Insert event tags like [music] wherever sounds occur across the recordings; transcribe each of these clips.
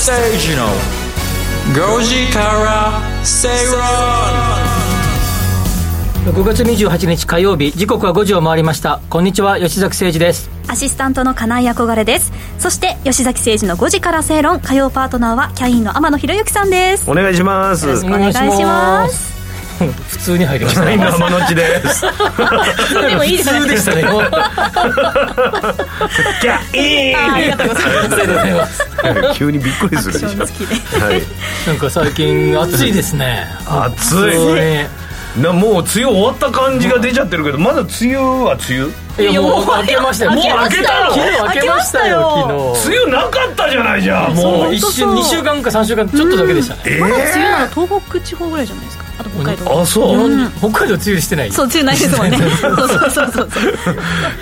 吉崎誠二の5時から正論6月28日火曜日時刻は5時を回りました。こんにちは吉崎誠二です。アシスタントの金井憧れです。そして吉崎誠二の5時から正論。火曜パートナーはキャインの天野博之さんです。お願いします。よろしくお願いします普通に入りました。今天野ちで。す [laughs] でもいいですね。普通でしたね。もうキャイあありがとうございます。ありがとうございますーン急にびっくりするでしょ。はい。なんか最近暑いですね。暑い。に。なもう梅雨終わった感じが出ちゃってるけどまだ梅雨は梅雨？いやもう開けましたよ。もう開けたの？昨日開けましたよ。昨日。梅雨なかったじゃないじゃん。ももうう。一瞬2週間か3週間ちょっとだけでしたね、えまだ梅雨なーら東北地方ぐらいじゃないですか？あと北海道。あそう。北海道梅雨してない。そう梅雨ないですもんね。そうそうそうそうそう。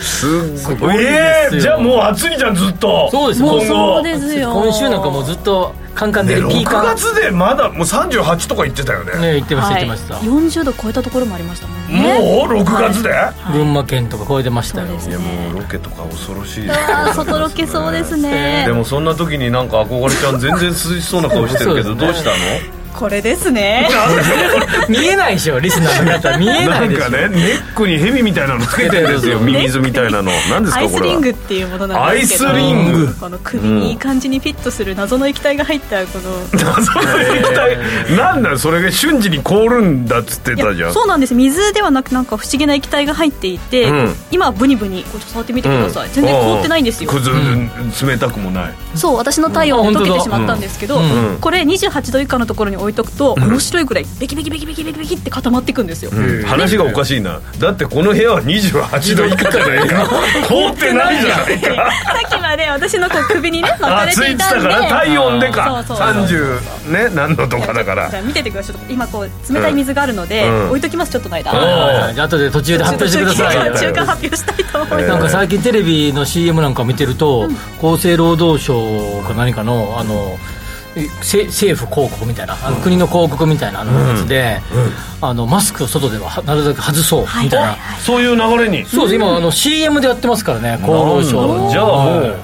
すっごいごいですよ。えーじゃあもう暑いじゃんずっと。そうですもう今後。そうですよ。今週なんかもうずっとカンカンねでピーカ6ン月でまだもう38とか言ってたよね。ね言ってましたはい。言ってました、40度超えたところもありましたもんね。もう6月で？群馬県とか超えてましたよ。そうですいやもうロケとか恐ろしい。ですあー外ロケそうですね。でもそんな時になんか憧れちゃん全然涼しそうな顔してるけどどうしたの？これですね。[laughs] 見えないでしょリスナーの方。見えなでしょ。ないんかねネックにヘビみたいなのつけてるんですよ。ミミズみたいなの。何ですアイスかこれは。リングっていうものなんですけど。アイスリング。この首にいい感じにフィットする謎の液体が入ったこの。謎の液体。なんだよそれが瞬時に凍るんだっつっていたじゃん。やそうなんです。水ではなくなんか不思議な液体が入っていて、うん。今はブニブニこう触ってみてください、全然凍ってないんですよ。くず冷たくもない。そう私の体温で溶けてしまったんですけど、うん。うん。これ28度以下のところに置いとくと面白いぐらいベキベキベキベキベキベキって固まっていくんですよ、話がおかしいな。だってこの部屋は28度以下じゃないか凍ってないじゃないか。さっきまで私のこう首にね巻かあれてたかていたんでら体温でか。そうそうそう30ね何度とかだから。じゃあ見ててください。ちょっと今こう冷たい水があるので、うん。置いときますちょっとの間、あ後で途中で発表してください。中間発表したいと思います、なんか最近テレビの CM なんか見てると、厚生労働省か何かのあの政府広告みたいなあの国の広告みたいなあのやつで、あのマスクを外でははなるべく外そうみたいな、そういう流れに？そうです。今あの CM でやってますからね厚労省じゃあもはう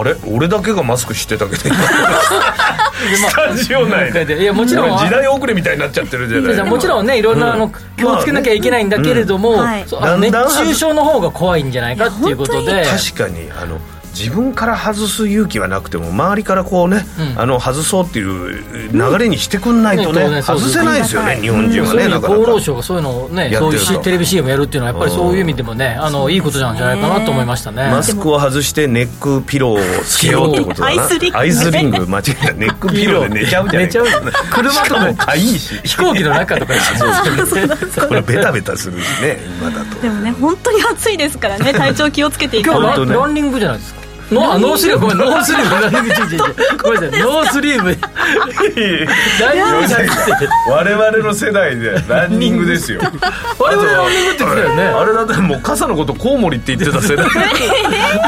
あれ？俺だけがマスクしてたけど。スタジオ内で。いいやもちろん時代遅れみたいになっちゃってるじゃないもちろんねいろんなあの気をつけなきゃいけないんだけれども、熱だんだん中症の方が怖いんじゃないかっていうことで。確かにあの自分から外す勇気はなくても周りからこうね、うん。あの外そうっていう流れにしてくんないとね,、うん。ね外せないですよね、うん日本人はそういうねなかなか。厚労省がそういうのをねそういうやってると。しテレビ CM やるっていうのはやっぱりそういう意味でもねあのいいことなんじゃないかなと思いましたね。マスクを外してネックピローをつけようってことだな。アイスリング間違えたネックピローで寝ちゃうじゃない寝ちゃう車とかしかもかいいし飛行機の中とかですよねこれベタベタするしね今だと。でもね本当に暑いですからね体調気をつけていた今日だいて本当ねランニングじゃないですかノあノースリーブごめんノースリーブごめんなさいノースリーブ。ランニングじゃなくて。我々の世代でランニングですよ。[laughs] 我々ランニングって言ってたよね。あれだってもう傘のことコウモリって言ってた世代。[laughs]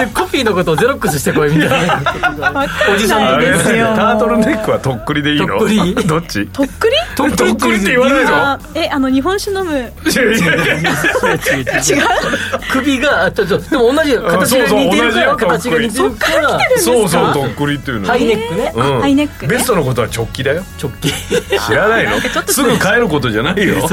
でコピーのことをゼロックスしてこいみたいな。[laughs] おじさんですよ。タートルネックはとっくりでいいの？とっくり。どっち？とっくり？とっくりって言わないの？あえあの日本酒飲む？いやいやいや。違う？首があちょっとでも同じ形が似てるからそうそう同形が似てるか？らそうそうとっくりっていうのハイネックね。うん。ハイネックね。ベストのことはチョッキだよ。チョッキ。知らないの？すぐ帰ることじゃないよ。[laughs]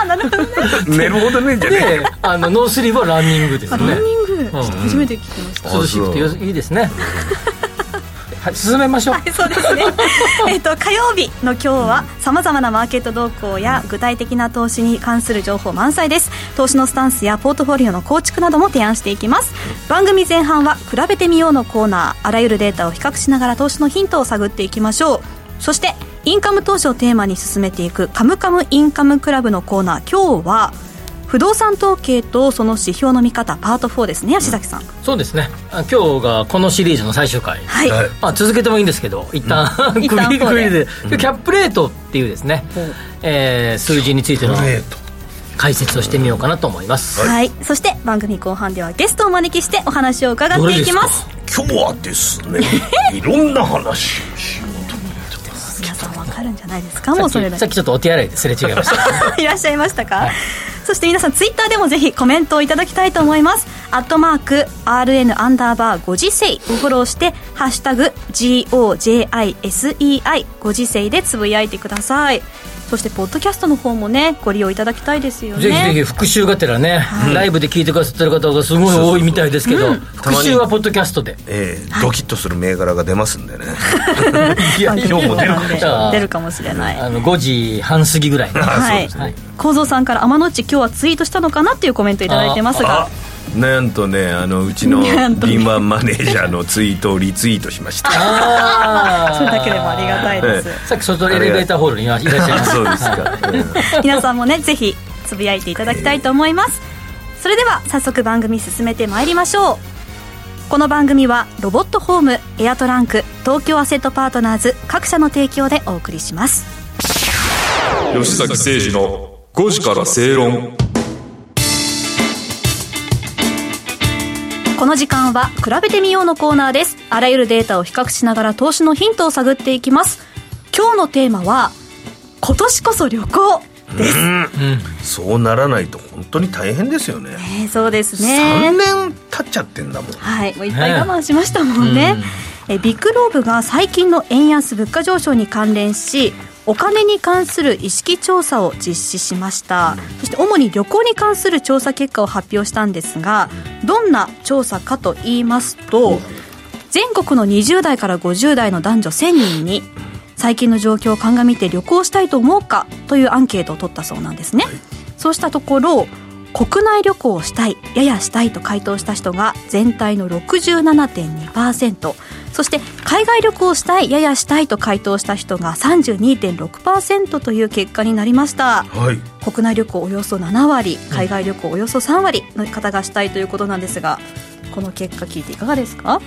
あなるほどね。なるほどねえんじゃねであのノースリーブはランニングですね。あランニング、初めて聞きました、涼しくてよいいですね [laughs] はい進めましょう。はいそうですね。[laughs] えっと火曜日の今日はさまざまなマーケット動向や具体的な投資に関する情報満載です。投資のスタンスやポートフォリオの構築なども提案していきます。番組前半は比べてみようのコーナーあらゆるデータを比較しながら投資のヒントを探っていきましょう。そしてインカム投資をテーマに進めていくカムカムインカムクラブのコーナー今日は不動産統計とその指標の見方パート4ですね足崎さん、そうですね。あ今日がこのシリーズの最終回。はい、はい。まあ、続けてもいいんですけど一旦、一旦 [laughs] 区切りこうで。区切りで、キャップレートっていうですね、えー数字についてのえっと解説をしてみようかなと思います、はい、そして番組後半ではゲストをお招きしてお話を伺っていきます。今日はですね [laughs] いろんな話をしようと皆さんわかるんじゃないですか？もうそれだけ。さっきちょっとお手洗いですれ違いました。[laughs] いらっしゃいましたか、そして皆さんツイッターでもぜひコメントをいただきたいと思います。アットマーク RN アンダーバーご時世をフォローしてハッシュタグ GOJISEI ご時世でつぶやいてください。そしてポッドキャストの方もねご利用いただきたいですよね。ぜひぜひ復習がてらね、ライブで聞いてくださってる方がすごい多いみたいですけど、復習はポッドキャストで。ええドキッとする銘柄が出ますんでね。い。や [laughs] 今日も出るかもしれない。[laughs] 出るかもしれない。あの5時半過ぎぐらいにはい。はい。構造さんから天の内今日はツイートしたのかなっていうコメントいただいてますが。あなんとねあのうちの [laughs] 敏腕マネージャーのツイートをリツイートしました。あー。それだけでもありがたいです、えさっき外エレベーターホールにいらっしゃいましたそうですか、う [laughs] ん皆さんもねぜひつぶやいていただきたいと思います。それでは早速番組進めてまいりましょう。この番組はロボットホームエアトランク東京アセットパートナーズ各社の提供でお送りします。吉崎誠二の5時から正論この時間は比べてみようのコーナーです。あらゆるデータを比較しながら投資のヒントを探っていきます。今日のテーマは今年こそ旅行です、そうならないと本当に大変ですよね。えーそうです3ね年経っちゃってんだもん。はい、もういっぱい我慢しましたもんね。えビッグローブが最近の円安物価上昇に関連し、お金に関する意識調査を実施しました、そして主に旅行に関する調査結果を発表したんですがどんな調査かと言いますと全国の20代から50代の男女1000人に最近の状況を鑑みて旅行したいと思うかというアンケートを取ったそうなんですね、そうしたところ国内旅行をしたいややしたいと回答した人が全体の67.2%そして海外旅行をしたいややしたいと回答した人が32.6%という結果になりました。はい。国内旅行およそ7割海外旅行およそ3割の方がしたいということなんですがこの結果聞いていかがですか？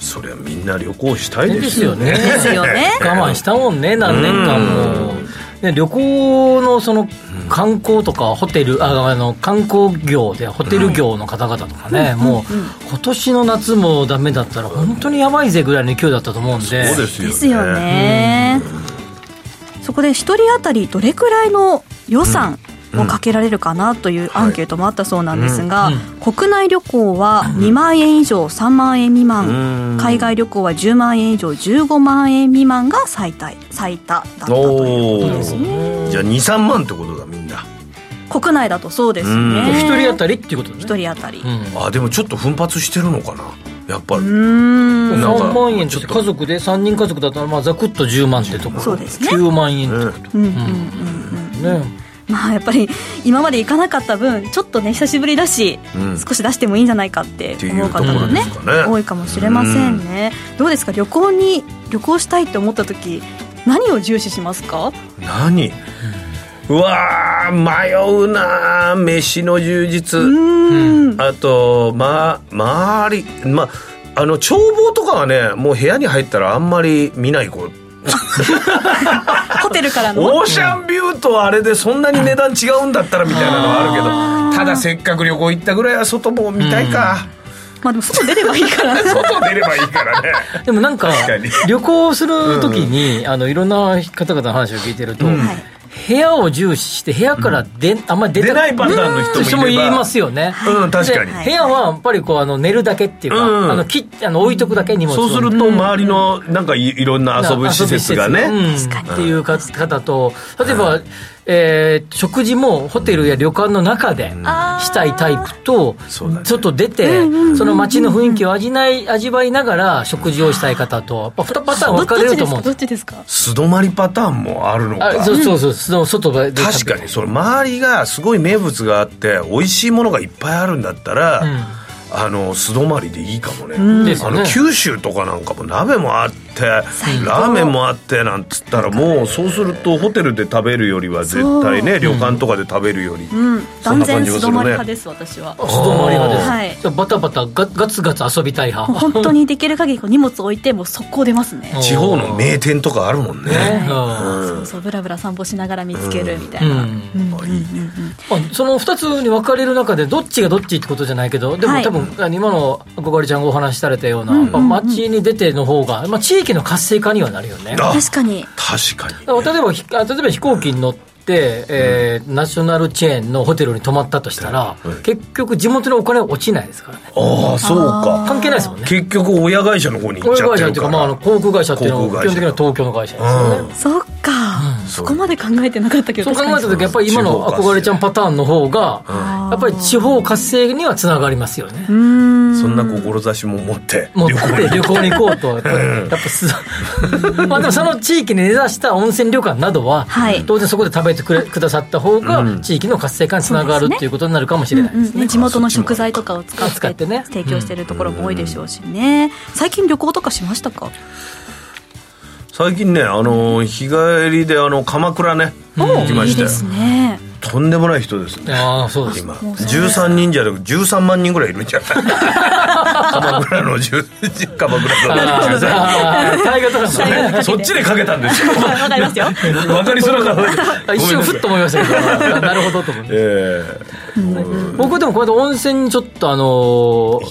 そりゃみんな旅行したいでですすよよね。ねですよね。[laughs] 我慢したもんね何年間も。で旅行のその観光とかホテルああの観光業でホテル業の方々とかね、もう今年の夏もダメだったら本当にやばいぜぐらいの勢いだったと思うんで。そうですよね。ですよね。そこで1人当たりどれくらいの予算をかけられるかなというアンケートもあったそうなんですが、国内旅行は2万円以上3万円未満、うん。海外旅行は10万円以上15万円未満が最多最多だったということですね。じゃあ23万ってことだみんな。国内だとそうですうん。ね一人当たりっていうことね。1人当たり。うん。あでもちょっと奮発してるのかなやっぱり。うーん。なんか3万円っと。家族で3人家族だったらまあざくっと10万ってところ。そうですね。9万円ってこうん。うん。うん。とねまあやっぱり今まで行かなかった分ちょっとね久しぶりだし、うん。少し出してもいいんじゃないかって思う方もねね。多いかもしれませんね、どうですか？旅行に旅行したいって思った時何を重視しますか？何？うわー迷うな飯の充実。うん。あとま周りまあの眺望とかはねもう部屋に入ったらあんまり見ない子 [laughs] ホテルからの？オーシャンビューとあれでそんなに値段違うんだったらみたいなのはあるけど。ただせっかく旅行行ったぐらいは外も見たいか、まあでも外出ればいいから [laughs] 外出ればいいからね。でもなんか旅行する時に、あのいろんな方々の話を聞いてると、はい部屋を重視して部屋からで、あんまり出ないパターンの人もいれば。人もいますよね、うん確かに。で部屋はやっぱりこうあの寝るだけっていうか、うん。あのきあの置いとくだけ荷物を。そうすると周りのなんかいいろんな遊ぶ施設がね、うん。っていうか方と例えば、えー食事もホテルや旅館の中でしたいタイプと、外出て、その街の雰囲気を味ない味わいながら食事をしたい方とやっぱ2パターン分かれると思うんです。どっちですか？素泊まりパターンもあるのか。あそうそうそう。その外で確かにその周りがすごい名物があって美味しいものがいっぱいあるんだったら、あの素泊まりでいいかもね。あの九州とかなんかも鍋もあってラーメンもあってなんつったらもうそうするとホテルで食べるよりは絶対ね旅館とかで食べるより、うん。そんな感断然素じがするね泊まり派です私は。素泊まり派です、はい。バタバタガガツガツ遊びたい派。本当にできる限りこう荷物置いてもう速攻出ますね。地方の名店とかあるもんね。ね。そうそうブラブラ散歩しながら見つけるみたいな、その2つに分かれる中でどっちがどっちってことじゃないけどでも、はい。多分今の憧れちゃんがお話しされたような、やっぱ街に出ての方が、まあ、地域の活性化にはなるよね。あ確かに。確かに。だから例えばひあ例えば飛行機に乗ってって、えーナショナルチェーンのホテルに泊まったとしたら、結局地元のお金は落ちないですからね。ああそうか。関係ないですもんね。結局親会社の方に行っ親ちゃってるから。会社っていうか、まあ、あの航空会社っていうのは基本的には東京の会社ですよね、そっか、そこまで考えてなかったけどそう考えた時やっぱり今の憧れちゃんパターンの方がやっぱり地方活性にはつながりますよね。そんな志も持って持って旅行に旅行こうと。やっぱりやっぱす [laughs] まあでもその地域に根ざした温泉旅館などは、はい。当然そこで食べてくれくださった方が地域の活性化につながるっていうことになるかもしれないですね。うんうんね、地元の食材とかを使って使ってね。提供してるところも多いでしょうしね、最近旅行とかしましたか？最近ねあの日帰りであの鎌倉ね行きましたよ。いいですね。とんでもない人ですね。ああそうです。今。もうそう13人じゃなく13万人ぐらいいるんじゃない？[laughs] 鎌倉の10鎌倉あー。じゃあ大河ドラマね。のそっちでかけたんですよ。わかりますよ。わかりづらかったあ一瞬ふっと思いましたけど。なるほどと思ってえ僕でもこの間温泉にちょっとあのー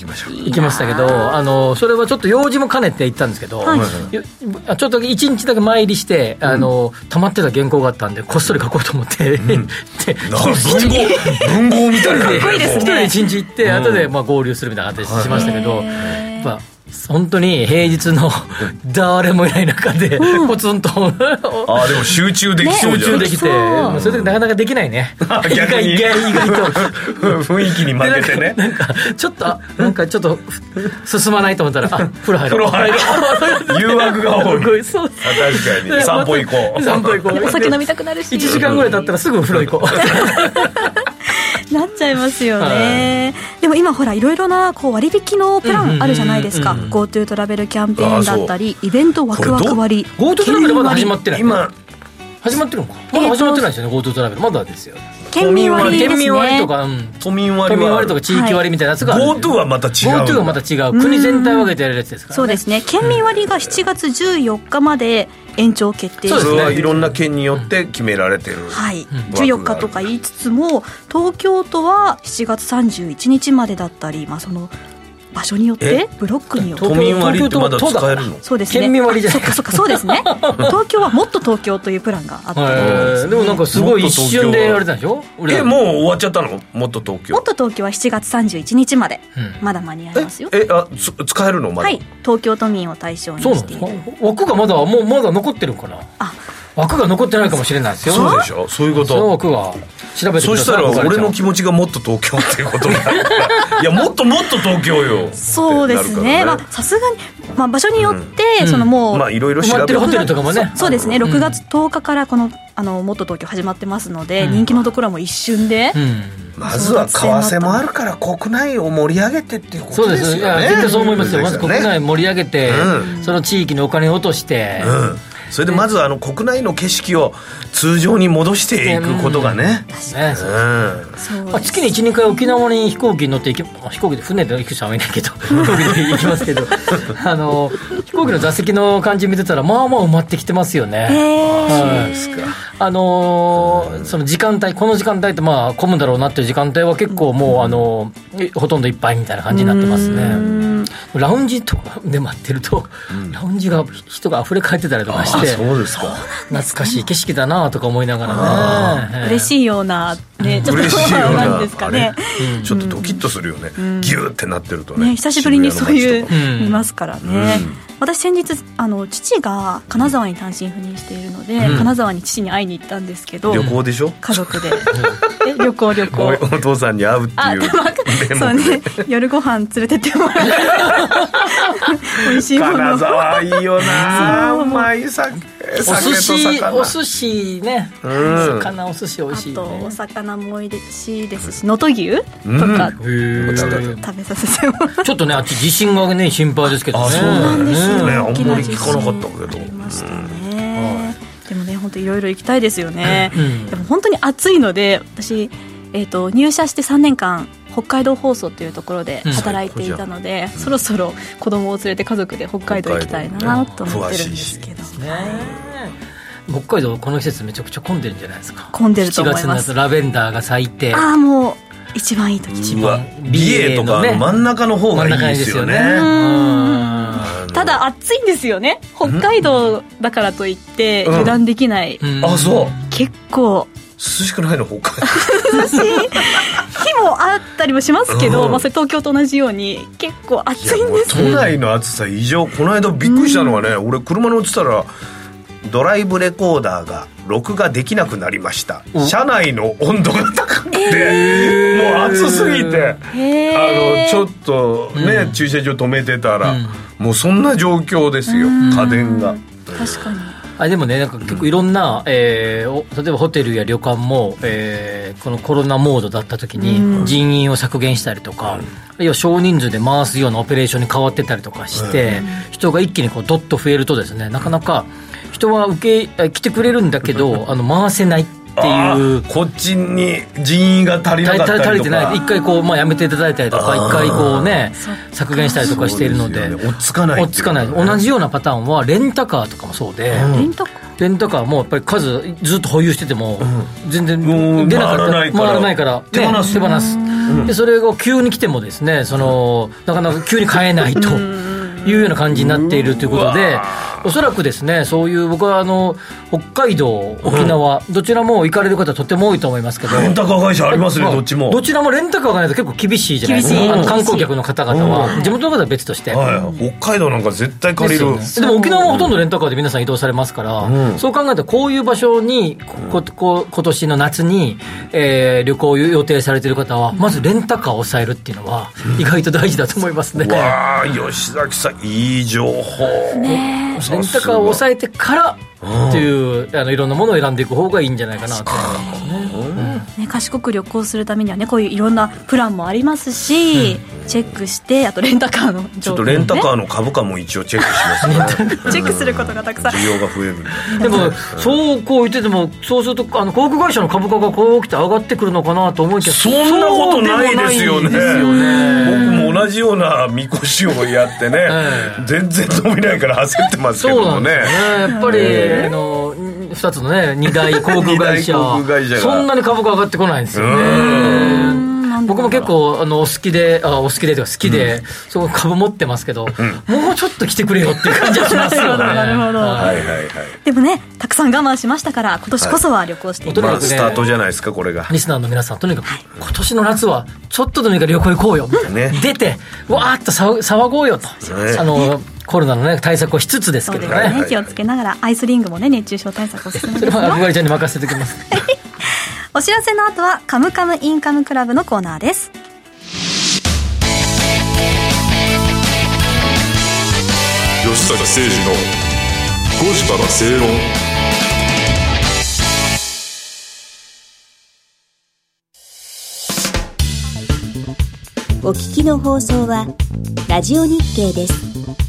行きましたけどあのーそれはちょっと用事も兼ねて行ったんですけど、ちょっと一日だけ参りして、あのー溜まってた原稿があったんでこっそり書こうと思って、[laughs] 文豪文豪みたいな。[laughs] かっこいいですね。一人で一日行って、後でまあ合流するみたいな形しましたけど、やっぱ本当に平日の誰もいない中で、ポツンと。ああでも集中できそうじゃん集中できて、そう。まあそれでなかなかできないね。意逆に。外意外意外と。雰囲気に負けてね。でなんかなんかちょっとあなんかちょっとふ進まないと思ったらあ風呂入ろう。風呂入ろう。誘惑が多い。[laughs] 確かに。散歩行こう。散歩行こう。お酒飲みたくなるし。1時間ぐらい経ったらすぐお風呂行こう [laughs] なっちゃいますよね、でも今ほらいろいろなこう割引のプランあるじゃないですか、うんうんうん GoTo トラベルキャンペーンだったりイベントワクワク割 GoTo トラベルまだ始まってない。今始まってるのか。まだ始まってないですよね GoTo トラベル。まだですよ。県民割ですね。県民割とか、うん、都民割は。都民割とか地域割みたいなやつが GoTo はまた違う GoTo はまた違う。国全体を挙げてやるやつですから、ね、そうですね。県民割が7月14日まで延長決定そうですね。それはいろんな県によって決められてるはい、枠14日とか言いつつも東京都は7月31日までだったり、まあ、その場所によってブロックによって。都民割ってまだ使えるの？そうですね。県民割じゃない。あそっかそっかそうですね。[laughs] 東京はもっと東京というプランがあって、へー。でもなんかすごい一瞬でやられたんでしょ？俺えもう終わっちゃったの？もっと東京。もっと東京は7月31日まで、うん。まだ間に合いますよ。えあつ使えるの？まだ。はい。東京都民を対象にしている枠がまだもうまだ残ってるのかな？あ枠が残ってないかもしれないですよ。そうでしょ？そういうこそのと枠が調べてそしたら俺の気持ちがもっと東京っていうことになる。か [laughs] らいやもっともっと東京よ。そうですね。まあさすがに、まあ、場所によって、そのもう、まあいろいろ調べ埋まってるホテルとかもね。そうですね。6月10日からこの「あのもっと東京」始まってますので、人気のところはもう一瞬で、うん。まずは為替もあるから国内を盛り上げてっていうこそうでとですすよね。いや絶対そう思いますよ。まず国ね内盛り上げて、うその地域にお金を落として、うんそれでまずあの国内の景色を通常に戻していくことがね。ねうん。そうまあ、月に12回沖縄に飛行機に乗って行き飛行機で船で行く人はいないけど [laughs] 飛行機で行きますけど。あの飛行機の座席の感じ見てたらまあまあ埋まってきてますよね、はいあのーその時間帯この時間帯ってまあ混むだろうなっていう時間帯は結構もう、あのーほとんどいっぱいみたいな感じになってますね。ラウンジとかで待ってると、ラウンジが人が溢れ返ってたりとかしてそうですか。懐かしい景色だなとか思いながらね嬉しいような、ね、ちょっと嬉しいようなですかね。ちょっとドキッとするよね。ギューってなってるとねね久しぶりにそういう見ますからね、私先日あの父が金沢に単身赴任しているので、金沢に父に会いに行ったんですけど旅行でしょ？家族で。え [laughs] 旅行旅行。おお父さんに会うっていうそうね。夜ご飯連れてってもらって [laughs] 美味しいもの。金沢いいよな。そう。うまい酒お寿司魚。お寿司ね、うん。魚お寿司美味しいあとおね魚も美味しいですし能登牛とか。へちょっとー食べさせてもらちょっとねあっち地震がね心配ですけどね。あそうなんですよねあんまり聞かなかったけど。ありました。ね、でもね本当いろいろ行きたいですよね、うんでも本当に暑いので私、えー、と入社して3年間北海道放送というところでうん。働いていたので、そろそろ子供を連れて家族で北海道行きたいなと思ってるんですけど、ね北海道この季節めちゃくちゃ混んでるんじゃないですか。混んでると思います。7月になるとラベンダーが咲いて。ああもう一番いい時。うわ美瑛とかの真ん中の方がいいですよね。真ん中ですよね。あの。ただ暑いんですよね。北海道だからといってうん。油断できない、うん。あそう。結構。涼しくないの北海涼しい日もあったりもしますけど、うん。まあ、それ東京と同じように結構暑いん道です都内の暑さ異常。この間びっくりしたのがね、俺車乗ってたらドライブレコーダーが録画できなくなりました。車内の温度が高くて、もう暑すぎて。へー。あのちょっとね、駐車場止めてたら、もうそんな状況ですよ家電が。確かにあでもね、なんか結構いろんな、えーお例えばホテルや旅館も、えーこのコロナモードだった時に人員を削減したりとか、要は少人数で回すようなオペレーションに変わってたりとかして、人が一気にこうドッと増えるとですね、なかなか人は受け、え来てくれるんだけど、[laughs] あの回せないってあいうーこっちに人員が足りなかったりとか。足りてない一回こう、まあ、やめていただいたりとか一回こうね削減したりとかしているので。ね。追っつかない追っつかない。同じようなパターンはレンタカーとかもそうで、レンタカーレンタカーもやっぱり数ずっと保有してても全然もう出なかった。回らないから。回らないから。手放す。ね手放す。でそれが急に来てもですねそのなかなか急に買えないというような感じになっているということでおそらくですねそういう僕はあの北海道沖縄どちらも行かれる方とても多いと思いますけどレンタカー会社ありますねまあどっちも。どちらもレンタカーがないと結構厳しいじゃないですか。観光客の方々は。地元の方は別として、はい、北海道なんか絶対借りる、でも沖縄もほとんどレンタカーで皆さん移動されますから、そう考えたらこういう場所にここ今年の夏に、えー旅行を予定されている方はまずレンタカーを抑えるっていうのは意外と大事だと思いますね、わあ吉崎さんいい情報。レンタカーを抑えてからっていうあのいろんなものを選んでいく方がいいんじゃないかなとね、賢く旅行するためにはねこういういろんなプランもありますし、チェックしてあとレンタカーのちょっとレンタカーの株価も一応チェックします。[laughs] ねチェックすることがたくさん。需要が増えるんででもそうこう言っててもそうするとあの航空会社の株価がこう来て上がってくるのかなと思いきやそんなことないですよね。ね。僕も同じようなみこしをやってね、ええ。全然伸びないから焦ってますけどもね。なんですよね。やっぱり、あの、二つのね、二大航空会社。[laughs] 会社が。そんなに株価上がってこないんですようね。僕も結構、あの、お好きで、あ、お好きでというか好きで、そこ株持ってますけど、もうちょっと来てくれよっていう感じがしますよね。なるほどはいはいはいはい。でもねたくさん我慢しましたから今年こそは旅行していきまとにかくねまあスタートじゃないですかこれが。リスナーの皆さん、とにかく、今年の夏は、ちょっとでもいいから旅行行こうよ、ね。出て、わーっと騒騒ごうよと。ね。あの、コロナのね、対策をしつつですけどね。ね気をつけながらアイスリングもね熱中症対策おすすめそれで [laughs] すよは憧れちゃんに任せておきます。[laughs] お知らせの後はカムカムインカムクラブのコーナーです吉崎誠二の5時から正論お聞きの放送はラジオ日経です。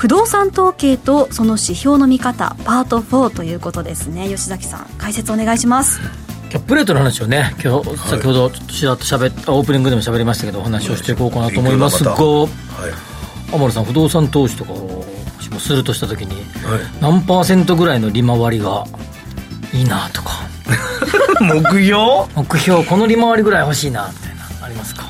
不動産統計とその指標の見方パート4ということですね。吉崎さん解説お願いします。キャップレートの話をね、今日、先ほどちょっとちらっとしゃべっオープニングでも喋りましたけど、お話をしていこうかなと思いますが、はい。天野さん、不動産投資とかをするとしたときに、はい。何パーセントぐらいの利回りがいいなとか、[laughs] 目標？目標、この利回りぐらい欲しいなみたいな、ありますか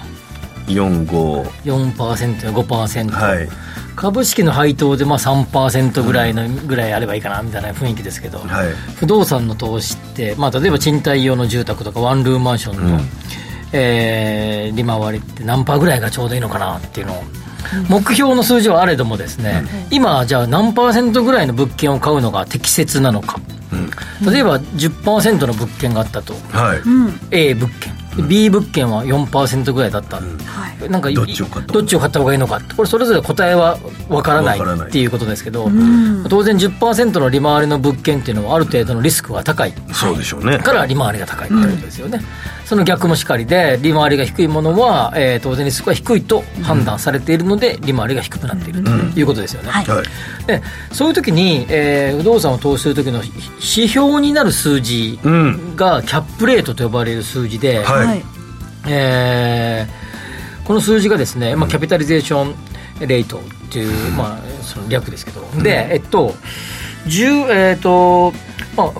？45 4%や5%、はい株式の配当でまあ3%ぐらいの、ぐらいあればいいかなみたいな雰囲気ですけど、はい。不動産の投資って、まあ、例えば賃貸用の住宅とかワンルームマンションの、えー利回りって何パーぐらいがちょうどいいのかなっていうのを、目標の数字はあれどもですね、今じゃあ何パーセントぐらいの物件を買うのが適切なのか、例えば10%の物件があったと、はい。A 物件、B 物件は4%ぐらいだった、なんかいどっちを買ったどっちを買った方がいいのか。これそれぞれ答えは分からないわからない。っていうことですけど、当然10%の利回りの物件っていうのはある程度のリスクが高い。そうでしょうね。から利回りが高いってことですよね、その逆もしかりで利回りが低いものは、えー当然リスクが低いと判断されているので利回りが低くなっているということですよね、はい。はいでそういう時に、えー不動産を投資する時の指標になる数字うん。がキャップレートと呼ばれる数字で、はい。はい。えーこの数字がですね、まあ、キャピタリゼーションレートっていう、まあ、その略ですけど、で、えっと、10えっと、まあ、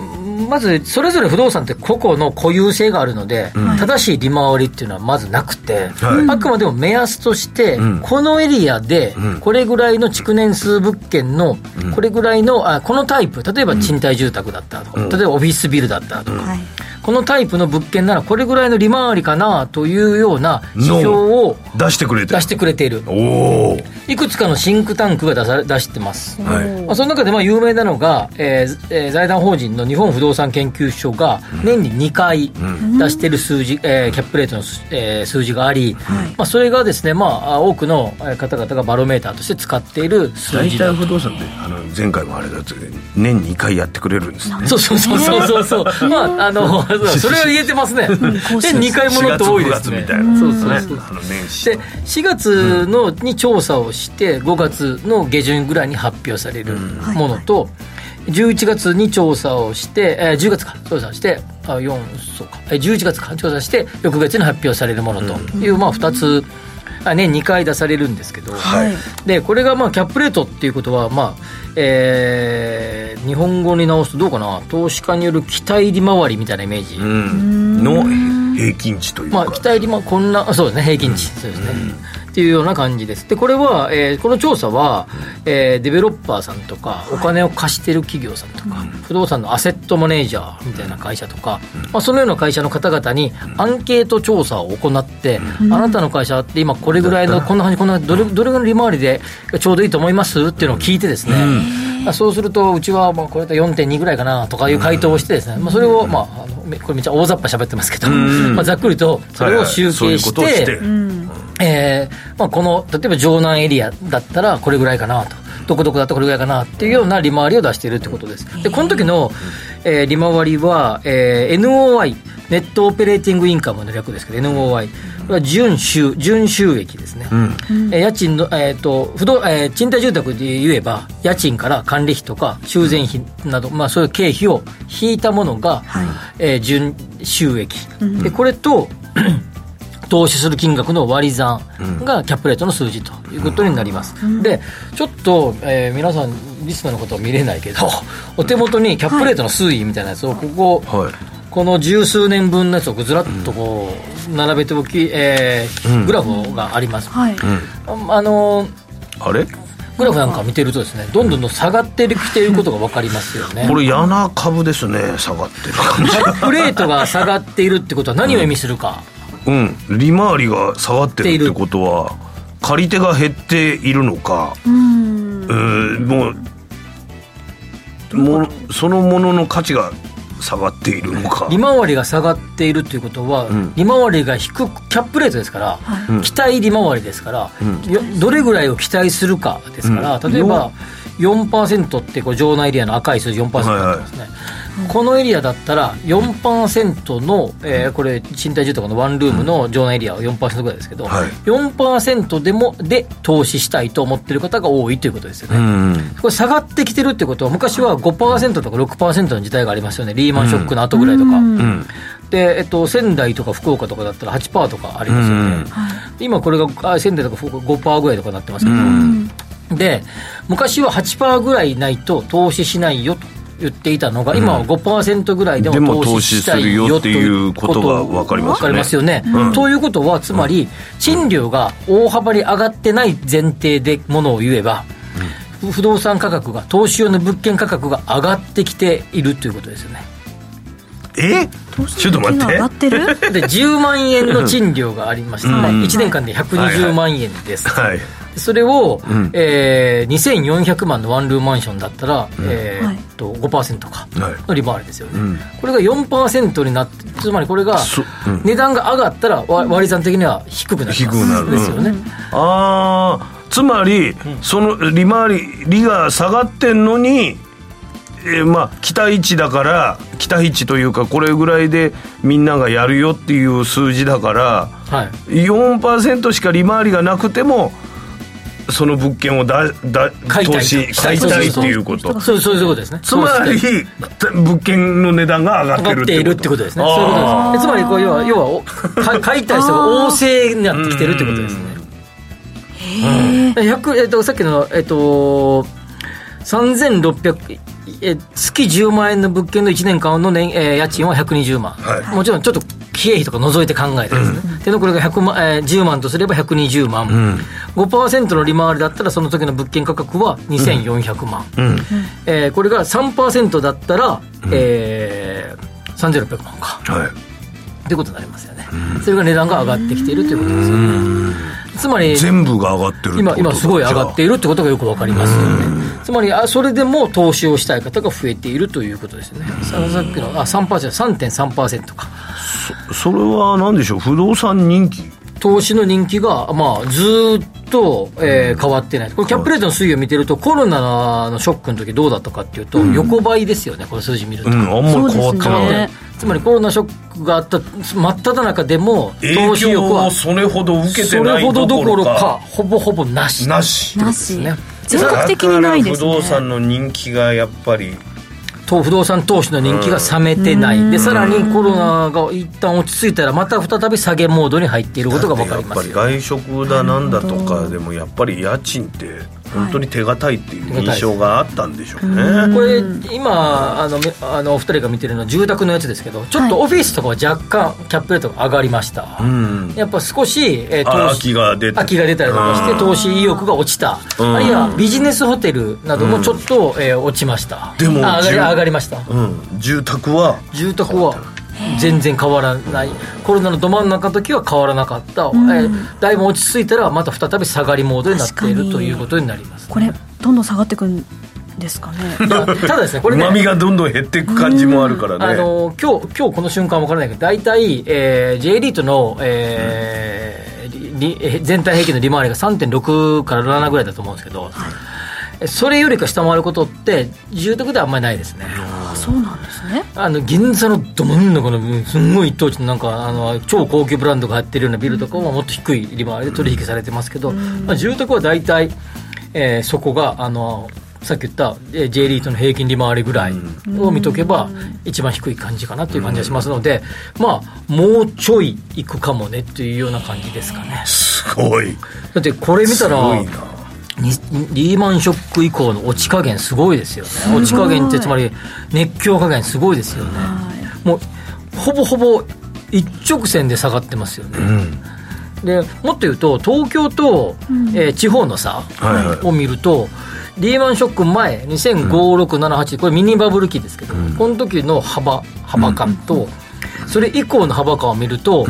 まず、それぞれ不動産って個々の固有性があるので、正しい利回りっていうのはまずなくて、はい。あくまでも目安として、ん。このエリアで、これぐらいの築年数物件の、これぐらいの、あこのタイプ、例えば賃貸住宅だったとか、例えばオフィスビルだったとか、はいこのタイプの物件ならこれぐらいの利回りかなというような指標を出してくれて出してくれている。おおいくつかのシンクタンクが出さ出してます、はい。まあ、その中でまあ有名なのが、えーえー財団法人の日本不動産研究所が年に2回出している数字、えーキャップレートの数,、えー数字があり、まあ、それがですね、まあ、多くのえー方々がバロメーターとして使っている数大字だ体不動産ってあの前回もあれだって年2回やってくれるんですね。そうそうそうそうそう。そ [laughs] う。まあ、あの、それは言えてますね。で、2回ものって多いです4月5月ね。みたいなそうそうそう。で4月のに調査をして5月の下旬ぐらいに発表されるものと11月に調査をして、えー10月か調査してあ4そうかえー11月か調査して翌月に発表されるものという、まあ、2つあ年2回出されるんですけど、はい。でこれがまあキャップレートっていうことは、まあえー日本語に直すとどうかな？投資家による期待利回りみたいなイメージ、うん。の平均値というか、まあ、期待利回こんなそうですね平均値、そうですね、っていうような感じです。でこれは、えーこの調査は、えーデベロッパーさんとかお金を貸してる企業さんとか、不動産のアセットマネージャーみたいな会社とか、まあ、そのような会社の方々にアンケート調査を行って、あなたの会社って今これぐらいのこんな感じこんなどれどれぐらいの利回りでちょうどいいと思いますっていうのを聞いてですね、まあそうするとうちはまあこれだ4.2ぐらいかなとかいう回答をしてですね、まあ、それを、まあ、あのめこれめっちゃ大雑把喋ってますけど、まあ、ざっくりとそれを集計しはいはいえーまあ、この例えば城南エリアだったらこれぐらいかなと。どこどこだったらこれぐらいかなっていうような利回りを出しているってことです。でこの時の、えー利回りは、えー NOI ネットオペレーティングインカムの略ですけど NOI これは純収純収益ですね、えー家賃の、えー、と不動えー賃貸住宅で言えば家賃から管理費とか修繕費など、まあ、そういう経費を引いたものが、えー純収益、でこれと投資する金額の割り算がキャップレートの数字ということになります、でちょっと、えー皆さんリスナーのことは見れないけどお手元にキャップレートの推移みたいなやつをここ、はい。この十数年分のやつをずらっとこう並べておき、えーグラフがあります、はい。ああのーあれ？グラフなんか見てるとですねどんどんどん下がってきていることが分かりますよね。これ嫌な株ですね下がってる感じ。キャップレートが下がっているってことは何を意味するか、うん利回りが下がってるってことは借り手が減っているのかうん。うんもうもうそのものの価値が下がっているのか。利回りが下がっているということは、ん。利回りが低くキャップレートですから、期待利回りですから、よどれぐらいを期待するかですから、うん。例えば4%ってこう場内エリアの赤い数字4%になってますね、このエリアだったら4%の、えーこれ賃貸住宅のワンルームの場内エリアは4%ぐらいですけど、はい。4%でもで投資したいと思ってる方が多いということですよね、うんこれ下がってきてるってことは昔は5%とか6%の時代がありますよね。リーマンショックの後ぐらいとか、うん。で、えっと、仙台とか福岡とかだったら8%とかありますよね、今これがあ仙台とか福岡5%ぐらいとかになってますけど、で昔は8%ぐらいないと投資しないよと言っていたのが、今は5%ぐらいでも投資したいよでも投資するよっていうことが分かりますよね。分かりますよね。うん。ということは、つまり、賃料が大幅に上がってない前提でものを言えば、不動産価格が、投資用の物件価格が上がってきているということですよね。え？ちょっと待って。上がってる？で10万円の賃料がありまして、うん。1年間で120万円です、はいそれを、ん。えー2400万のワンルームマンションだったら、えーっと5%かはい。の利回りですよね、ん。これが4%になってつまりこれがそうん。値段が上がったらわ割り算的には低くなります。低くなる。ですよね、ああつまり、その利回り利が下がってんのにえーまあ期待値だから期待値というかこれぐらいでみんながやるよっていう数字だからはい。4%しか利回りがなくてもその物件をだだ買いたい投資買いたいっていうこと。そうそういうことですね。つまり物件の値段が上がってるっているってことですね。そういうことあです。でつまりこう要は要はおか [laughs] 買いたい人が旺盛になってきてるってことですね。100えっとさっきのえっと3600え月10万円の物件の1年間の年、えー家賃は120万、はい。もちろんちょっと経費とか除いて考えてですね、でこれが100万、えー10万とすれば120万、5%の利回りだったらその時の物件価格は2400万、うん。えーこれが3%だったら、えー、3600万か。はい。ってことになりますよ。ね、それが値段が上がってきているということですよね。つまり全部が上がってる今今すごい上がっていいるってことがよくわかりますよね。つまりあそれでも投資をしたい方が増えているということですよね。ささっきのあ3%、3.3%か。それは何でしょう？不動産人気投資の人気が、まあ、ずーっと、えー変わってない、これ、キャップレートの推移を見てると、コロナのショックの時どうだったかっていうと、横ばいですよね、これ、数字見ると。うんあんまり変わってそうない、ねつまりコロナショックがあった真っ只中でも、投影資欲はそれほど受けてそないれほどどころかか、ほぼほぼなしなしなし。ですね。全国的にないですね。不動産の人気がやっぱりと不動産投資の人気が冷めてない、でさらにコロナが一旦落ち着いたら、また再び下げモードに入っていることが分かりますよ。やっぱり外食だなんだとかでもやっぱり家賃って本当に手堅いっていう印象があったんでしょうね、これ今あのめあのお二人が見てるのは住宅のやつですけどちょっとオフィスとかは若干キャップレートが上がりました、うん。やっぱ少し、えーあ投資空きが出たりとかしてうん。投資意欲が落ちた、うん。あるいはビジネスホテルなどもちょっと、えー落ちました。でもあ上がりじゅ上がりました。うん、住宅は。住宅は全然変わらない。コロナのど真ん中の時は変わらなかった、えーだいぶ落ち着いたらまた再び下がりモードになっているということになりますこれどんどん下がっていくんですかね？ただですねこれねうまみがどんどん減っていく感じもあるからね。あの今日今日この瞬間は分からないけど大体、えー、J リートの、えーりり全体平均の利回りが3.6から7ぐらいだと思うんですけど、それよりか下回ることって住宅ではあんまりないですね。あそうなんね。あの銀座のど真ん中のうんすんごい一等地のなんかあの超高級ブランドが入ってるようなビルとかはもっと低い利回りで取引されてますけど、まあ、住宅は大体、えーそこがあのさっき言ったえー J リートの平均利回りぐらいを見とけば一番低い感じかなという感じがしますので、まあもうちょいいくかもねっていうような感じですかね。すごい。だってこれ見たらすごいな。にリーマンショック以降の落ち加減すごいですよね。落ち加減ってつまり熱狂加減すごいですよね、もうほぼほぼ一直線で下がってますよね、でもっと言うと東京と、えー地方の差はいはい。を見ると、リーマンショック前2005、6、7、8これミニバブル期ですけど、この時の幅幅感と、それ以降の幅感を見ると、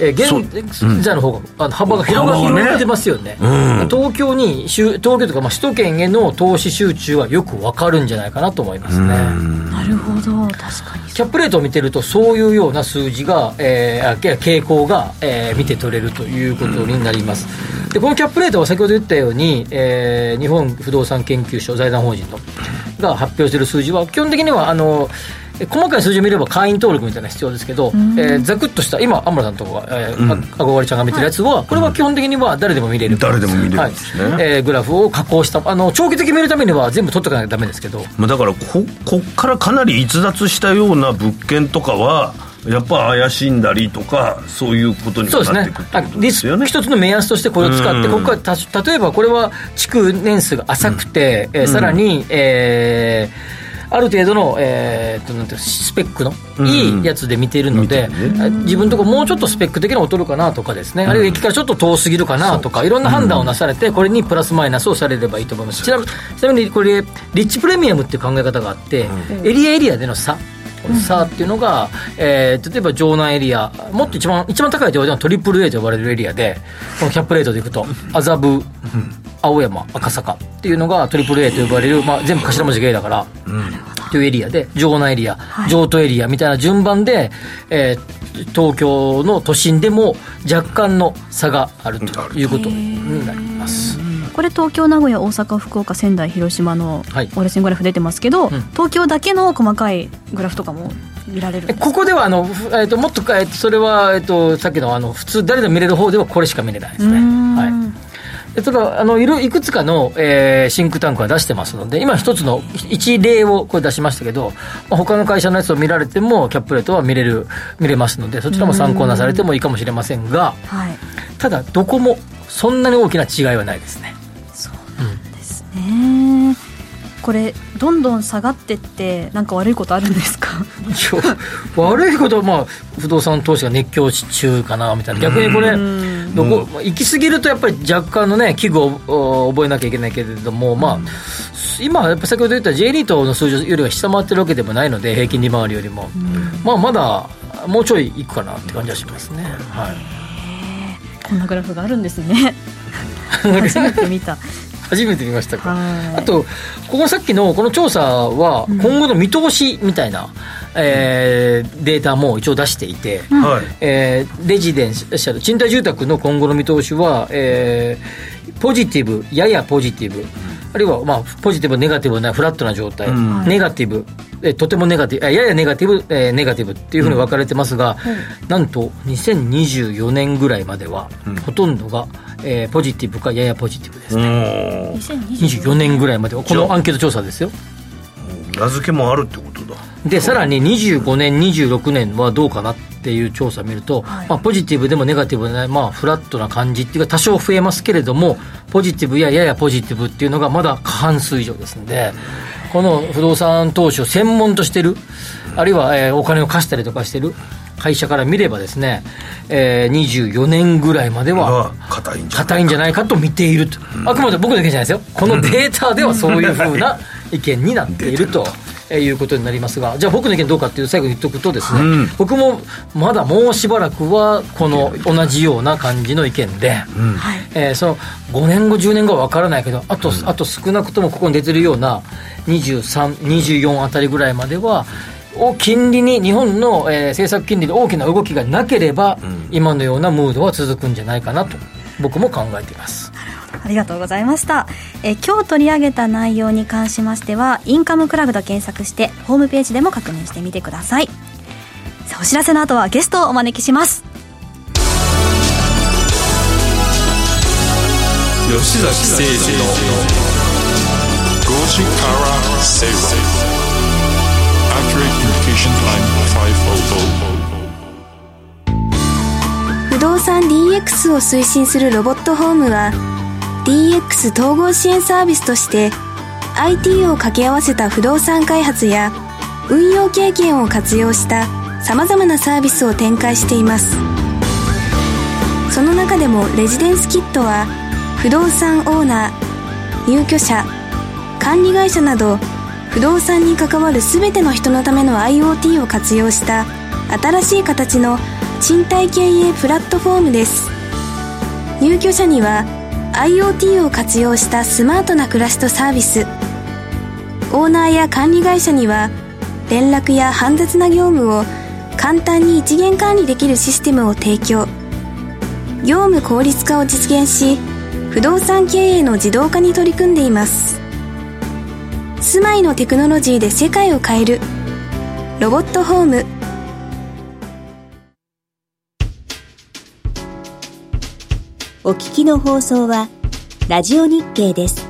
えー現在の方があの幅が広が広がってますよね、うん。東京に集東京とか、まあ、首都圏への投資集中はよくわかるんじゃないかなと思いますね。なるほど。確かにキャップレートを見てると、そういうような数字が、えー、あ傾向が、えー見て取れるということになります。で、このキャップレートは先ほど言ったように、えー日本不動産研究所財団法人のが発表している数字は、基本的には、あの、え細かい数字を見れば会員登録みたいなのが必要ですけど、えーざくっとした、今、アムラさんとか、えーああごわりちゃんが見てるやつは、これは基本的には誰でも見れる。誰でも見れるんですね。はい。えーグラフを加工した、あの、長期的に見るためには全部取っとかなきゃダメですけど、まあ、だからここっからかなり逸脱したような物件とかはやっぱ怪しんだりとかそういうことにそうですね。なっていくでリスすよね一つの目安としてこれを使って、うん。ここからた例えばこれは築年数が浅くて、えーさらに、えーある程度の、えー、となんていうスペックのいいやつで見ているので、自分のところもうちょっとスペック的な劣るかなとかですね、あるいは駅からちょっと遠すぎるかなとか、いろんな判断をなされて、これにプラスマイナスをされればいいと思います。ちなみにこれ、リッチプレミアムっていう考え方があって、エリアエリアでの差。差っていうのが、えー例えば城南エリア、もっと一番一番高いと言われるのはトリプル A と呼ばれるエリアで、このキャップレートでいくと、麻布、青山、赤坂っていうのがトリプル A と呼ばれる、まあ、全部頭文字が A だから、というエリアで、城南エリア、城都エリアみたいな順番で、えー東京の都心でも若干の差があるということになります。これ東京名古屋大阪福岡仙台広島のはい。折れ線グラフ出てますけど、東京だけの細かいグラフとかも見られるここではあの、ふえー、ともっと、えーとそれは、えー、とさっきのあの普通誰でも見れる方ではこれしか見れないですね。はい。でただあのいろいくつかの、えーシンクタンクは出してますので今一つの一例をこれ出しましたけど、まあ、他の会社のやつを見られてもキャップレートは見れる見れますのでそちらも参考なされてもいいかもしれませんがはい。ただどこもそんなに大きな違いはないですねねこれどんどん下がってってなんか悪いことあるんですか？いや悪いことは、まあ、不動産投資が熱狂中かなみたいな。逆にこれどこ行き過ぎるとやっぱり若干のね危惧をお覚えなきゃいけないけれども、まあ今やっぱ先ほど言った J リートの数字よりは下回ってるわけでもないので平均利回りよりも、まあまだもうちょいいくかなって感じはしますね。はい。こんなグラフがあるんですね。[laughs] 初めて見た初めて見ましたか。はい。あとここさっきのこの調査は今後の見通しみたいな、えーデータも一応出していて、はい。えーレジデンシャル賃貸住宅の今後の見通しは、えーポジティブややポジティブ、あるいは、まあ、ポジティブネガティブなフラットな状態、ネガティブ。えーとてもネガティブ。あややネガティブ、えーネガティブっていうふうに分かれてますが、なんと2024年ぐらいまでは、ほとんどが、えーポジティブかややポジティブですね、24年ぐらいまではこのアンケート調査ですよ。名付けもあるってことだ。でさらに25年26年はどうかなっていう調査を見ると、まあ、ポジティブでもネガティブでない、まあ、フラットな感じっていうか多少増えますけれどもポジティブやややポジティブっていうのがまだ過半数以上ですのでこの不動産投資を専門としてるあるいは、えーお金を貸したりとかしてる会社から見ればですね、えー24年ぐらいまではが硬いんじゃない硬いんじゃないかと見ていると、あくまで僕の意見じゃないですよ。このデータではそういうふうな意見になっていると。[laughs] えーいうことになりますがじゃあ僕の意見どうかっていう最後に言っておくとですね、僕もまだもうしばらくはこの同じような感じの意見で、えーその5年後10年後は分からないけどあと,、あと少なくともここに出てるような2324あたりぐらいまではお金利に日本の、えー政策金利で大きな動きがなければ、今のようなムードは続くんじゃないかなと僕も考えていますありがとうございました、えー今日取り上げた内容に関しましてはインカムクラブと検索してホームページでも確認してみてください。さあお知らせの後はゲストをお招きします。吉崎誠二の5時から正論 Accurate Communication Line 500不動産 DX を推進するロボットホームは DX 統合支援サービスとして IT を掛け合わせた不動産開発や運用経験を活用したさまざまなサービスを展開しています。その中でもレジデンスキットは不動産オーナー入居者管理会社など不動産に関わる全ての人のための IoT を活用した新しい形の賃貸経営プラットフォームです。入居者には IoT を活用したスマートな暮らしとサービス。オーナーや管理会社には連絡や煩雑な業務を簡単に一元管理できるシステムを提供。業務効率化を実現し不動産経営の自動化に取り組んでいます。住まいのテクノロジーで世界を変える。ロボットホーム。お聞きの放送はラジオ日経です。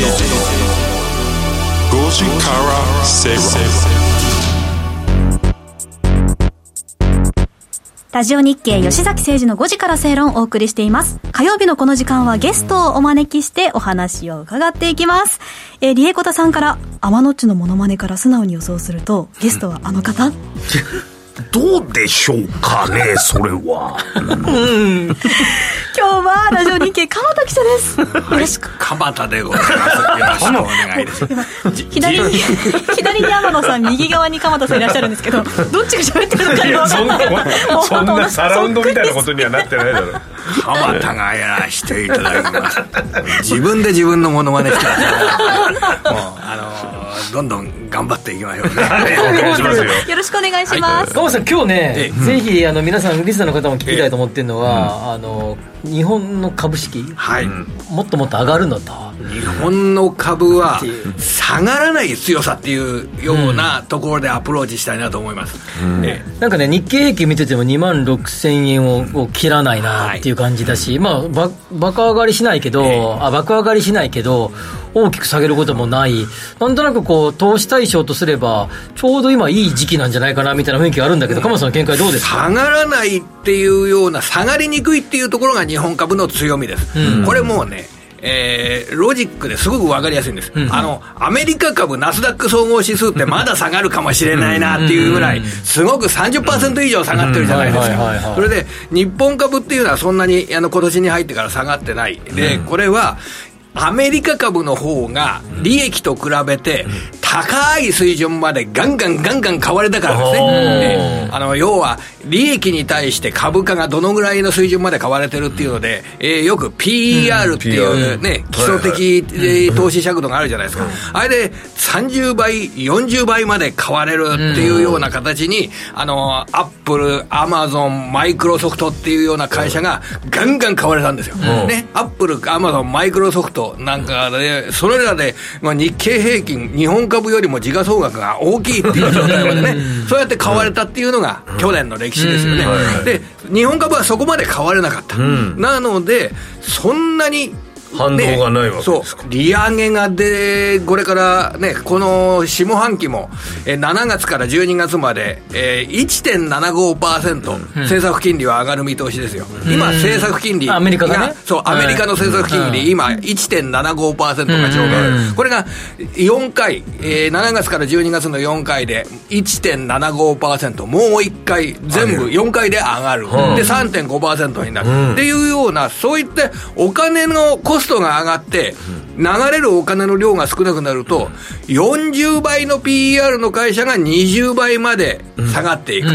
の5時から正ラジオ日経吉崎誠二の5時から正論をお送りしています。火曜日のこの時間はゲストをお招きしてお話を伺っていきます。えー、リエコタさんから、天野っちのモノマネから素直に予想すると、ゲストはあの方？[laughs] どうでしょうかねそれは [laughs] 今日はラジオ日経鎌田記者です。よろしく。鎌田でございます。よろしくお願いです。左に、左に天野さん、右側に鎌田さんいらっしゃるんですけど、どっちが喋ってるのかよくわかんないそんなサラウンドみたいなことにはなってないだろ鎌田がやらしていただきます。自分で自分のモノマネしてます。もう、あの、どんどん頑張っていきましょうね。よよろしくお願いします。川さん今日ね、えぜひあの皆さんリスナーの方も聞きたい。と思ってるのは、あの日本の株式はい。もっともっと上がるのと、日本の株は下がらない。強さってい。うようなところでアプローチしたい。なと思い。ます。ええなんかね、日経平均見てても2万6000円をを切らない。なってい。う感じだし、まあ、ば爆上がりしないけど、あ爆上がりしないけど、大きく下げることもない、なんとなくこう、投資対象とすれば、ちょうど今いい時期なんじゃないかなみたいな雰囲気があるんだけど、鎌田さんの見解どうですか？下がらないっていうような下がりにくいっていうところが日本株の強みです、これもうねえーロジックですごく分かりやすいんです、あのアメリカ株ナスダック総合指数ってまだ下がるかもしれないなっていうぐらいすごく30%以上下がってるじゃないですか。それで日本株っていうのはそんなにあの今年に入ってから下がってない。でこれはアメリカ株の方が利益と比べて高い水準までガンガンガンガン買われたからですね。えー。あの、要は、利益に対して株価がどのぐらいの水準まで買われてるっていうので、えーよく PER っていうね、基礎的えー投資尺度があるじゃないですか。あれで30倍、40倍まで買われるっていうような形に、あの、アップル、アマゾン、マイクロソフトっていうような会社がガンガン買われたんですよ。ね、アップル、アマゾン、マイクロソフトなんかで、それらで、まあ、日経平均、日本株よりも時価総額が大きいっていう状態までね、そうやって買われたっていうのが去年の歴史ですよね。で、日本株はそこまで買われなかった。なので、そんなに、反動がないわけですか。そう。利上げがでこれからねこの下半期も、えー7月から12月まで、えー、1.75%、政策金利は上がる見通しですよ。今政策金利。アメリカがね。そうアメリカの政策金利、今1.75%がちょうどある、これが4回、えー7月から12月の4回で1.75%もう1回全部4回で上がる、で3.5%になる、っていうようなそういったお金のコストが上がって流れるお金の量が少なくなると40倍の PER の会社が20倍まで下がっていく、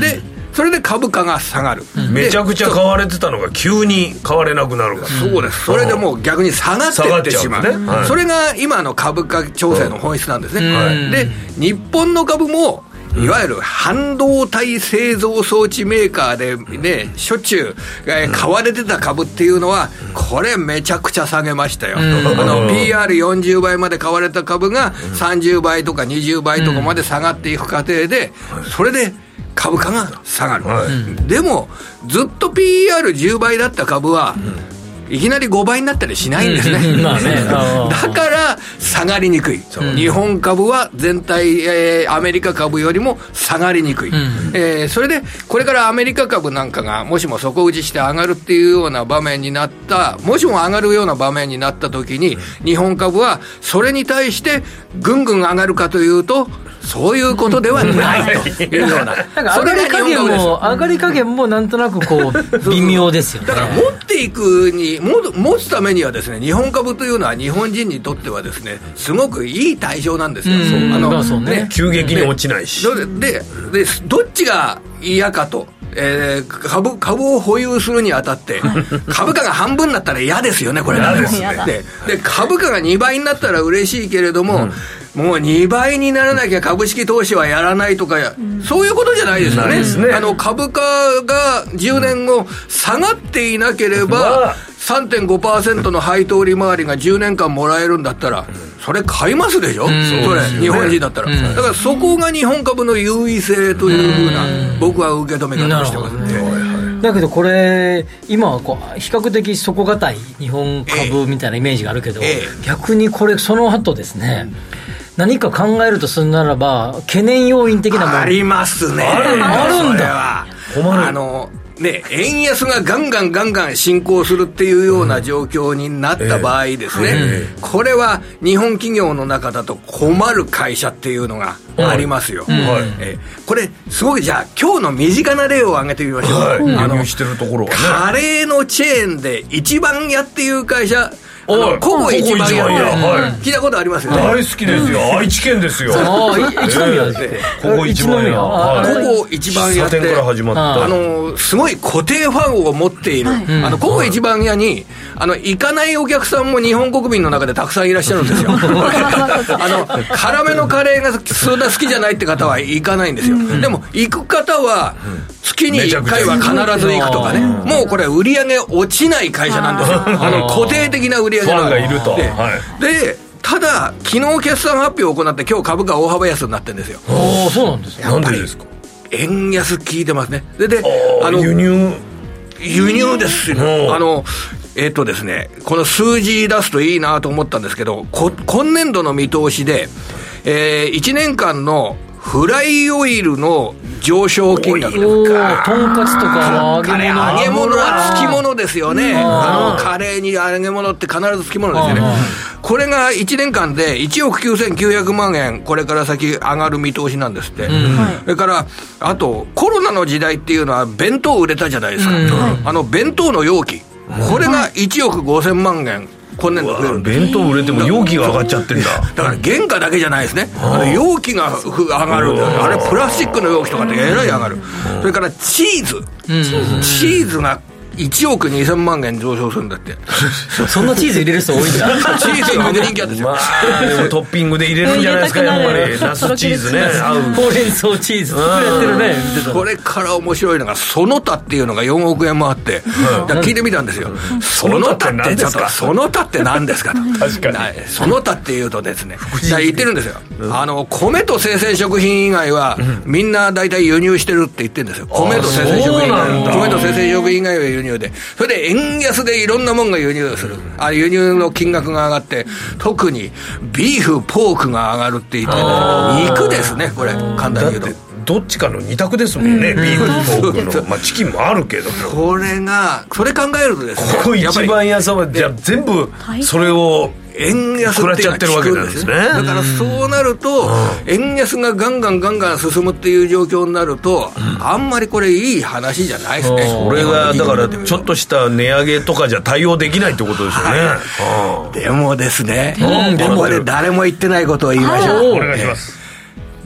でそれで株価が下がる、めちゃくちゃ買われてたのが急に買われなくなるから。そうです。それでもう逆に下がっていってしまう。ね。はい。それが今の株価調整の本質なんですね。はいで、日本の株も、いわゆる半導体製造装置メーカーでね、しょっちゅう、えー買われてた株っていうのは、これめちゃくちゃ下げましたよ。あの、PR40 倍まで買われた株が30倍とか20倍とかまで下がっていく過程で、それで株価が下がる。でも、ずっと PR10 倍だった株は、いきなり5倍になったりしないんですね。うん [laughs] まあね [laughs] だから下がりにくい。日本株は全体、えーアメリカ株よりも下がりにくい。えーそれで、これからアメリカ株なんかが、もしも底打ちして上がるっていうような場面になった、もしも上がるような場面になった時に、日本株はそれに対してぐんぐん上がるかというと、そういうことではないというような。なんか上がり加減も、上がり加減もなんとなくこう、微妙ですよね。だから持っていくに、も持つためにはですね、日本株というのは日本人にとってはですね、すごくいい対象なんですよ。あそうね急激に落ちないし、でででどっちが嫌かと。えー株株を保有するにあたって、[laughs] 株価が半分になったら嫌ですよね、これ。嫌ですねでで株価が2倍になったら嬉しいけれども、もう2倍にならなきゃ株式投資はやらないとか、そういうことじゃないですよね。あの株価が10年後下がっていなければ、3.5%の配当利回りが10年間もらえるんだったら、それ買いますでしょ、それ、日本人だったら、だからそこが日本株の優位性というふうな、僕は受け止め方をしてますね。だけどこれ今はこう比較的底堅い日本株みたいなイメージがあるけど、ええ。逆にこれその後ですね、何か考えるとするならば懸念要因的なもの。ありますね。あるあるんだ。それは。あの、ね、円安がガンガンガンガン進行するっていうような状況になった場合ですね、これは日本企業の中だと困る会社っていうのがありますよ。えこれ、すごい、じゃあ、今日の身近な例を挙げてみましょう。はいあの輸入してるところはね。カレーのチェーンで一番屋っていう会社、あおいのココ一番屋ココ一番屋はい。聞いたことありますよね。大好きですよ。愛知県ですよ。ああい一宮ですええ。ここ一番屋あはい。ココ一番屋って。喫茶店から始まった。あのすごい固定ファンを持っている、あのココ一番屋にあの行かないお客さんも日本国民の中でたくさんいらっしゃるんですよ。[laughs] あの辛めのカレーがそんな好きじゃないって方は行かないんですよ、でも行く方は月に1回は必ず行くとかね。もうこれ売り上げ落ちない会社なんですよ。あの固定的な売り上げがい。ると。ではい。でただ昨日決算発表を行って今日株価大幅安になってるんですよ。ああそうなんですね。なんでですか？円安効いてますね。で、で、ああの、輸入？輸入ですよ。うん。あの、えっ、とですね、この数字出すといいなと思ったんですけど、こ今年度の見通しで、えー、1年間のフライオイルの上昇金額おおとんかつとか揚げカレー物揚げ物はつきものですよね。あの、カレーに揚げ物って必ずつきものですよね。これが1年間で1億9900万円、これから先上がる見通しなんですって。それから、あと、コロナの時代っていうのは弁当売れたじゃないですか。あの、弁当の容器。これが1億5000万円、今年度増える弁当売れても容器が上がっちゃってんだ。[laughs] だから原価だけじゃないですね、あの容器がふ上がる、あれ、プラスチックの容器とかってえらい上がる、それからチーズ、チーズが1億2000万円上昇するんだって、[laughs] そんなチーズ入れる人多いんだ。チーズが人気あるんですよ。まあでもトッピングで入れるんじゃないですかやっぱり。ナスチーズね。合う。ほうれん草チーズ作れてるねこれから面白いのが、その他っていうのが4億円もあって、聞いてみたんですよ、その他ってちょっと、その他って何ですかと、確かに。なその他っていうとですね、じゃあ言ってるんですよ、あの米と生鮮食品以外は、みんな大体輸入してるって言ってるんですよ、米と生鮮食品以そうなんだ。外、米と生鮮食品以外は輸入で、それで円安でいろんなもんが輸入する、あ輸入の金額が上がって、特にビーフ、ポークが上がるって言って、肉ですね、これ、簡単に言うと。どっちかの二択ですもんね、ビーフとポークの。まあチキンもあるけどこれが、それ考えるとですね、ここ一番屋さんはじゃあ全部それを円安っていうのは効くんですね。だからそうなると、円安がガンガンガンガン進むっていう状況になると、あんまりこれいい話じゃないですね。これがだからちょっとした値上げとかじゃ対応できないってことですよね、でもですね、うん。ここで誰も言ってないことを言いましょう。お願いします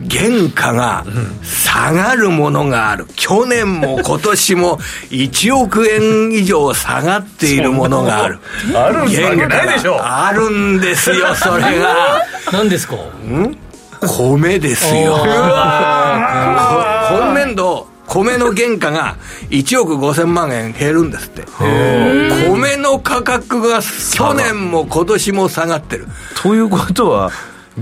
原価が下がるものがある。去年も今年も1億円以上下がっているものがある。あるわけないでしょがあるんですよ、[laughs] それが。何ですか？米ですよ。こ今年度、米の原価が1億5000万円減るんですって。米の価格が去年も今年も下がってる。ということは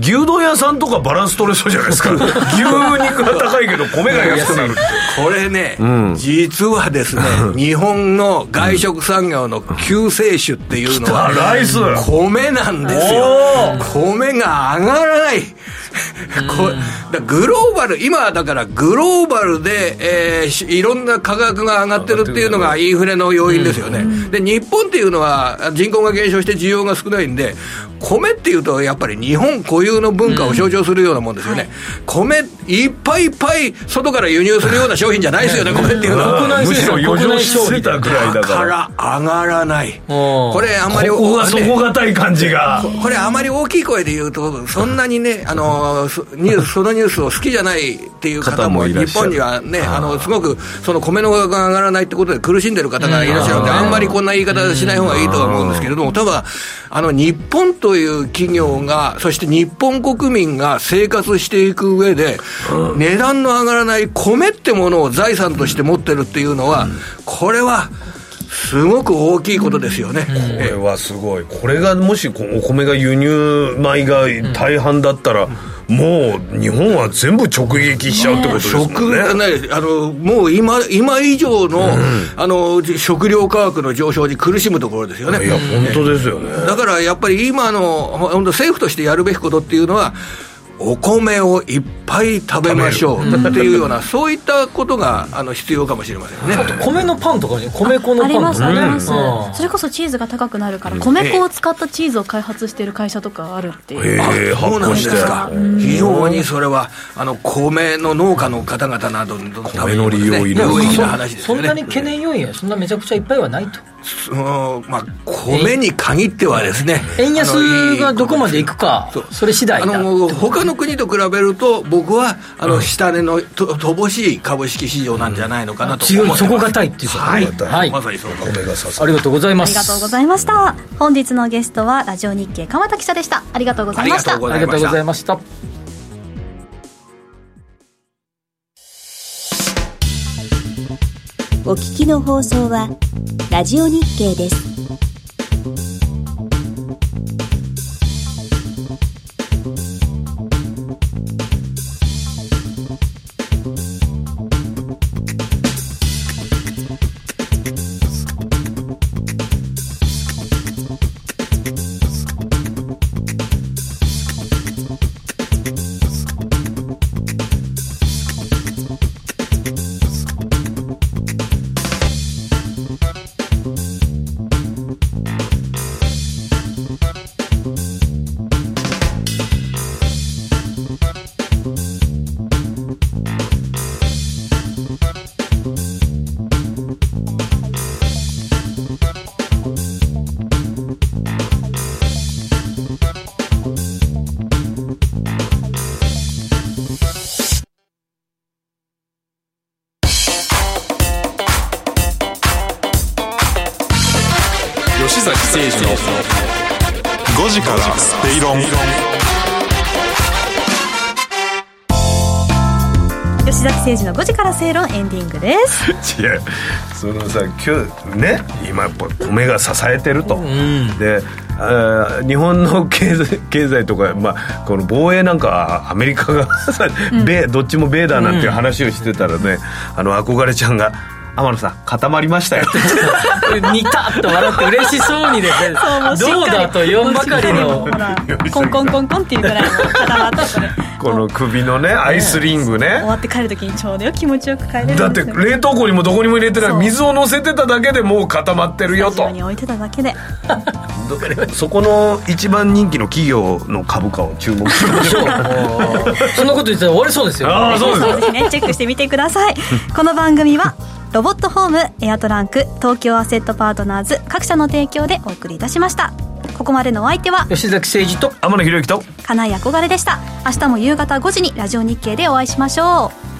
牛丼屋さんとかバランス取れそうじゃないですか。牛肉が高いけど米が安くなる。これね、実はですね、日本の外食産業の救世主っていうのは、[laughs] ライス。米なんですよ。米が上がらない。[laughs] こだグローバル、今はだからグローバルで、えーしいろんな価格が上がってるっていうのがインフレの要因ですよね。で、日本っていうのは人口が減少して需要が少ないんで、米っていうとやっぱり日本固有の文化を象徴するようなもんですよね。米いっぱいいっぱい外から輸入するような商品じゃないですよね、米っていうのは。内むしろ生産余剰してたぐら。いだだかから。ら上がらない。これあんまりここが底堅い感じが。これあまり大きい声で言うと、そんなにね、あの、そニュース、そのニュースを好きじゃないっていう方方もも、日本にはね、あの、すごく、その米の価格が上がらないってことで苦しんでる方がいらっしゃるので、あんまりこんな言い方しない方がいいとは思うんですけれども、ただ、あの、日本という企業が、そして日本国民が生活していく上で、値段の上がらない米ってものを財産として持ってるっていうのは、これは、すごく大きいことですよね、これはすごい。これがもしこうお米が輸入米が大半だったら、もう日本は全部直撃しちゃうってことですもんね。食がね、あのもう今今以上の,、あの食料価格の上昇に苦しむところですよね。いや本当ですよね。だからやっぱり今の本当政府としてやるべきことっていうのはお米をいっぱい食べましょうっていうような、そういったことがあの必要かもしれませんね。米のパンとかね米粉のパンとか。ありますあります、うん。それこそチーズが高くなるから米粉を使ったチーズを開発している会社とかあるっていう、へえ発そうなんですか。非常にそれは、あの、米の農家の方々などのための利用意義な話ですよね。そんなに懸念要因はそんなめちゃくちゃいっぱいはないとそのまあ、米に限ってはですね。円安がどこまでいくかそれ次第あだの他の国と比べると、僕はあの下値のと乏しい株式市場なんじゃないのかなと思ってます。強い底堅いっていうことはい、はい。まさにそうか米がありがとうございます。ありがとうございました。本日のゲストはラジオ日経鎌田記者でした。ありがとうございました。ありがとうごありがとうございました。お聞きの放送はラジオ日経です。吉崎誠二の5時から正論エンディングです。[laughs] 違うそのさ今日ね今やっぱ米が支えてると、であー日本の経済経済とか、まあ、この防衛なんかアメリカがさ米どっちも米だなんていう話をしてたらね、あの憧れちゃんが「天野さん固まりましたよ」似たっと笑って嬉しそうにですねどうだと言わんばかりの。ほらコンコンコンコンっていうぐらいの固まったこれこの首のねアイスリング終ねわって帰る時にちょうどよ気持ちよく帰れるだよって冷凍庫にもどこにも入れてない水を乗せてただけでもう固まってるよと。に置いてただけでそこの一番人気の企業の株価を注目しましょう。[laughs] そんなこと言ってたら終わりそうですよ。ああそうですぜひね。チェックしてみてください。[laughs] この番組はロボットホームエアトランク東京アセットパートナーズ各社の提供でお送りいたしましたここまでのお相手は吉崎誠二と天野博之と金井憧れでした。明日も夕方5時にラジオ日経でお会いしましょう